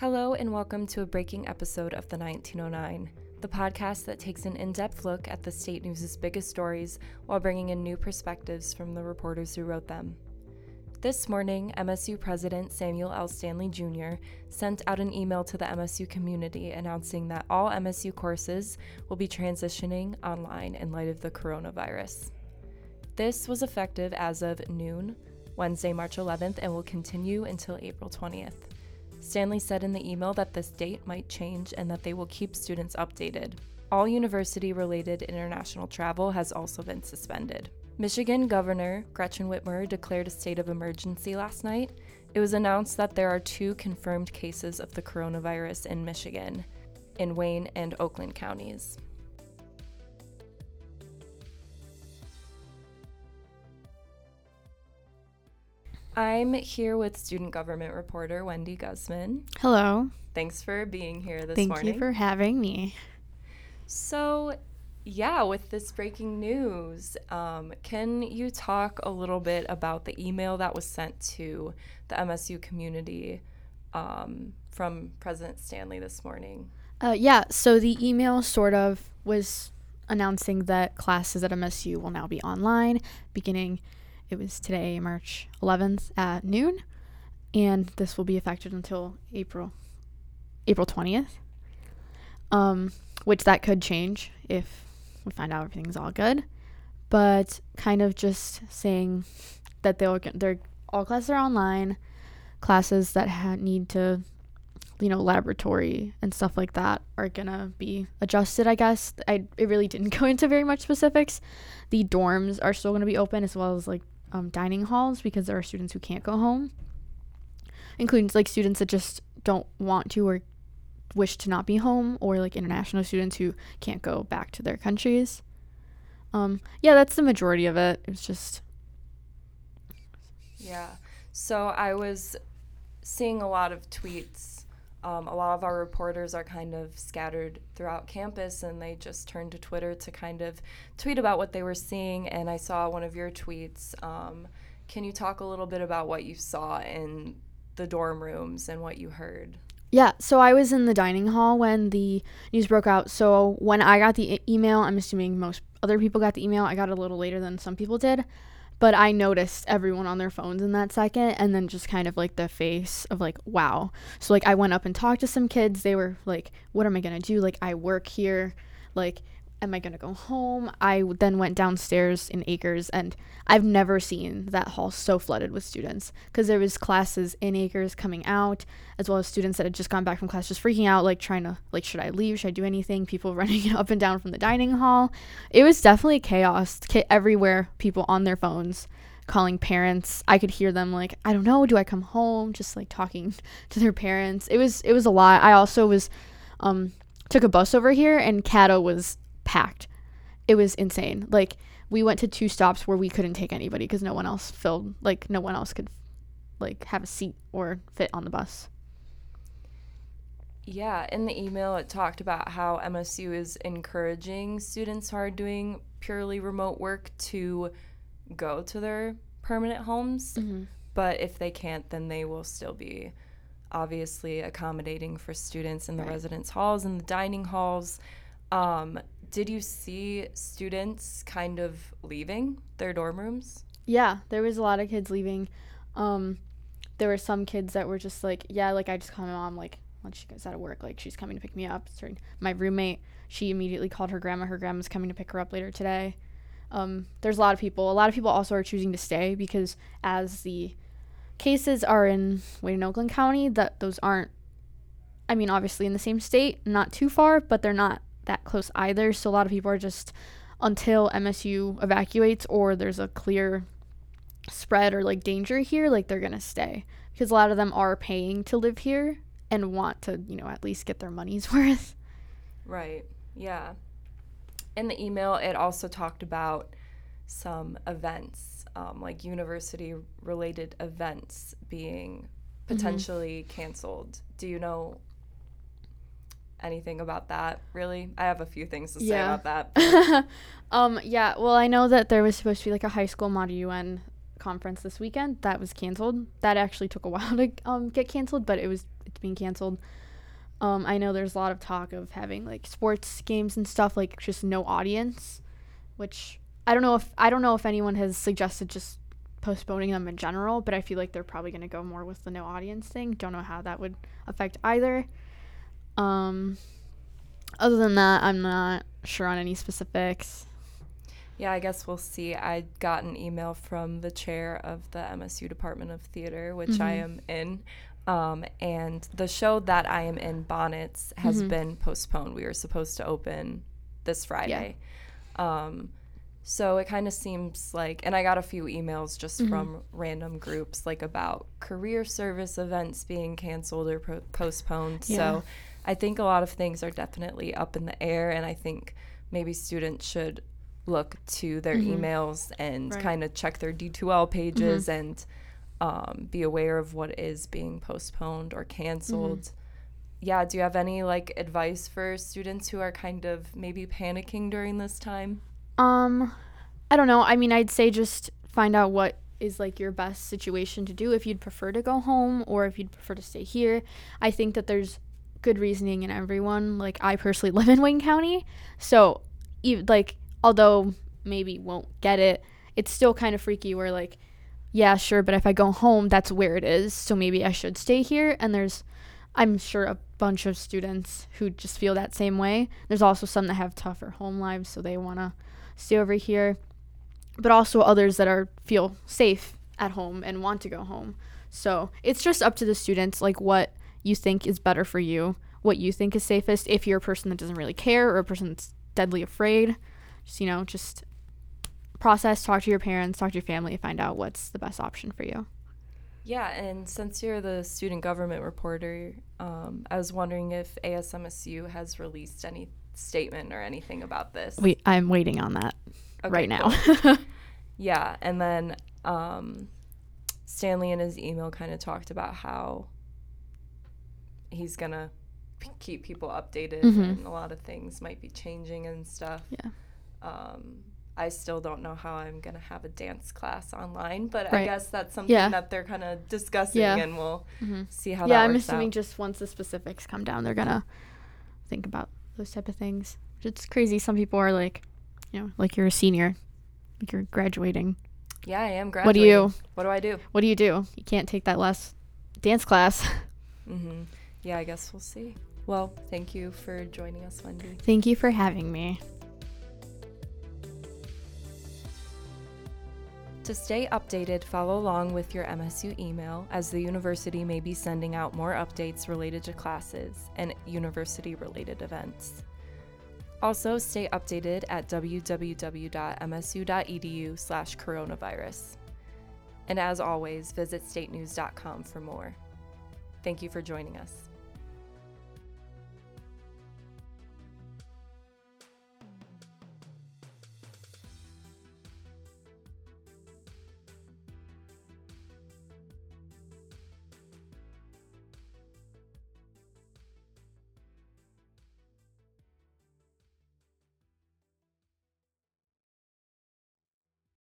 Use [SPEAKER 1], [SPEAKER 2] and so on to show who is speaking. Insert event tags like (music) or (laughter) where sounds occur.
[SPEAKER 1] Hello, and welcome to a breaking episode of the 1909, the podcast that takes an in depth look at the state news' biggest stories while bringing in new perspectives from the reporters who wrote them. This morning, MSU President Samuel L. Stanley Jr. sent out an email to the MSU community announcing that all MSU courses will be transitioning online in light of the coronavirus. This was effective as of noon, Wednesday, March 11th, and will continue until April 20th. Stanley said in the email that this date might change and that they will keep students updated. All university related international travel has also been suspended. Michigan Governor Gretchen Whitmer declared a state of emergency last night. It was announced that there are two confirmed cases of the coronavirus in Michigan, in Wayne and Oakland counties. I'm here with student government reporter Wendy Guzman.
[SPEAKER 2] Hello.
[SPEAKER 1] Thanks for being here this
[SPEAKER 2] Thank
[SPEAKER 1] morning.
[SPEAKER 2] you for having me.
[SPEAKER 1] So, yeah, with this breaking news, um, can you talk a little bit about the email that was sent to the MSU community um, from President Stanley this morning?
[SPEAKER 2] Uh, yeah, so the email sort of was announcing that classes at MSU will now be online beginning it was today, March 11th at noon, and this will be effective until April April 20th. Um, which that could change if we find out everything's all good, but kind of just saying that they'll they're all classes are online, classes that ha- need to you know laboratory and stuff like that are gonna be adjusted i guess. I it really didn't (laughs) go into very much specifics. The dorms are still gonna be open as well as like um, dining halls because there are students who can't go home, including like students that just don't want to or wish to not be home, or like international students who can't go back to their countries. Um, yeah, that's the majority of it. It's just.
[SPEAKER 1] Yeah. So I was seeing a lot of tweets um, a lot of our reporters are kind of scattered throughout campus and they just turned to Twitter to kind of tweet about what they were seeing. And I saw one of your tweets. Um, can you talk a little bit about what you saw in the dorm rooms and what you heard?
[SPEAKER 2] Yeah, so I was in the dining hall when the news broke out. So when I got the e- email, I'm assuming most other people got the email. I got it a little later than some people did but I noticed everyone on their phones in that second and then just kind of like the face of like wow. So like I went up and talked to some kids. They were like what am I going to do? Like I work here. Like am I going to go home? I then went downstairs in Akers and I've never seen that hall so flooded with students because there was classes in Akers coming out as well as students that had just gone back from class just freaking out like trying to like should I leave? Should I do anything? People (laughs) running up and down from the dining hall. It was definitely chaos everywhere, people on their phones calling parents. I could hear them like, I don't know, do I come home? Just like talking (laughs) to their parents. It was it was a lot. I also was um took a bus over here and CATA was packed. It was insane. Like we went to two stops where we couldn't take anybody because no one else filled like no one else could like have a seat or fit on the bus.
[SPEAKER 1] Yeah, in the email it talked about how MSU is encouraging students who are doing purely remote work to go to their permanent homes, mm-hmm. but if they can't then they will still be obviously accommodating for students in the right. residence halls and the dining halls. Um, did you see students kind of leaving their dorm rooms?
[SPEAKER 2] Yeah, there was a lot of kids leaving. Um, there were some kids that were just like, yeah, like I just called my mom like once she gets out of work, like she's coming to pick me up. My roommate, she immediately called her grandma. Her grandma's coming to pick her up later today. Um, there's a lot of people. A lot of people also are choosing to stay because as the cases are in Wayne and Oakland County, that those aren't. I mean, obviously in the same state, not too far, but they're not that close either. So a lot of people are just until MSU evacuates or there's a clear spread or like danger here, like they're gonna stay because a lot of them are paying to live here and want to, you know, at least get their money's (laughs) worth.
[SPEAKER 1] Right. Yeah. In the email, it also talked about some events, um, like university related events being mm-hmm. potentially mm-hmm. canceled. Do you know anything about that, really. I have a few things to say yeah. about
[SPEAKER 2] that. (laughs) um, yeah, well, I know that there was supposed to be like a high school Model UN conference this weekend that was canceled. That actually took a (laughs) while to um, get canceled, but it was it's being canceled. Um, I know there's a lot of talk of having like sports games and stuff like just no audience, which I don't know if I don't know if anyone has suggested just postponing them in general, but I feel like they're probably going to go more with the no audience thing. Don't know how that would affect either. Um, other than that, I'm not sure on any specifics.
[SPEAKER 1] Yeah, I guess we'll see. I got an email from the chair of the MSU Department of Theater, which mm-hmm. I am in. Um, and the show that I am in, Bonnets, has mm-hmm. been postponed. We were supposed to open this Friday. Yeah. Um, so it kind of seems like, and I got a few emails just mm-hmm. from random groups, like about career service events being canceled or pro- postponed. Yeah. So I think a lot of things are definitely up in the air, and I think maybe students should look to their mm-hmm. emails and right. kind of check their D2L pages mm-hmm. and um, be aware of what is being postponed or canceled. Mm-hmm. Yeah, do you have any like advice for students who are kind of maybe panicking during this time?
[SPEAKER 2] Um, I don't know. I mean, I'd say just find out what is like your best situation to do if you'd prefer to go home or if you'd prefer to stay here. I think that there's good reasoning in everyone. Like I personally (laughs) live in Wayne County, so like although maybe won't get it, it's still kind of freaky where like yeah, sure, but if I go home, that's where it is. So maybe I should stay here and there's I'm sure a bunch of students who just feel that same way. There's also some that have tougher home lives, so they want to stay over here, but also others that are feel safe at home and want to go home. So it's just up to the students, like what you think is better for you, what you think is safest. If you're a person that doesn't really care or a person that's deadly afraid, just you know, just process, talk to your parents, talk to your family, find out what's the best option for you.
[SPEAKER 1] Yeah, and since you're the student government reporter, um, I was wondering if ASMSU has released any statement or anything about this.
[SPEAKER 2] We I'm waiting on that okay, right now.
[SPEAKER 1] Cool. (laughs) yeah, and then um, Stanley in his email kind of talked about how he's gonna p- keep people updated mm-hmm. and a lot of things might be changing and stuff.
[SPEAKER 2] Yeah.
[SPEAKER 1] Um, I still don't know how I'm gonna have a dance class online, but right. I guess that's something
[SPEAKER 2] yeah.
[SPEAKER 1] that they're kind of discussing, yeah. and we'll mm-hmm. see how.
[SPEAKER 2] Yeah, I'm assuming out. just once the specifics come down, they're gonna think about those type of things. It's crazy. Some people are like, you know, like you're a senior, like you're graduating.
[SPEAKER 1] Yeah, I am graduating.
[SPEAKER 2] What do you?
[SPEAKER 1] What do I do?
[SPEAKER 2] What do you do? You can't take that last dance class.
[SPEAKER 1] mm-hmm. Yeah, I guess we'll see. Well, thank you for joining us, Wendy.
[SPEAKER 2] Thank you for having me.
[SPEAKER 1] To stay updated, follow along with your MSU email, as the university may be sending out more updates related to classes and university related events. Also, stay updated at www.msu.edu/slash coronavirus. And as always, visit statenews.com for more. Thank you for joining us.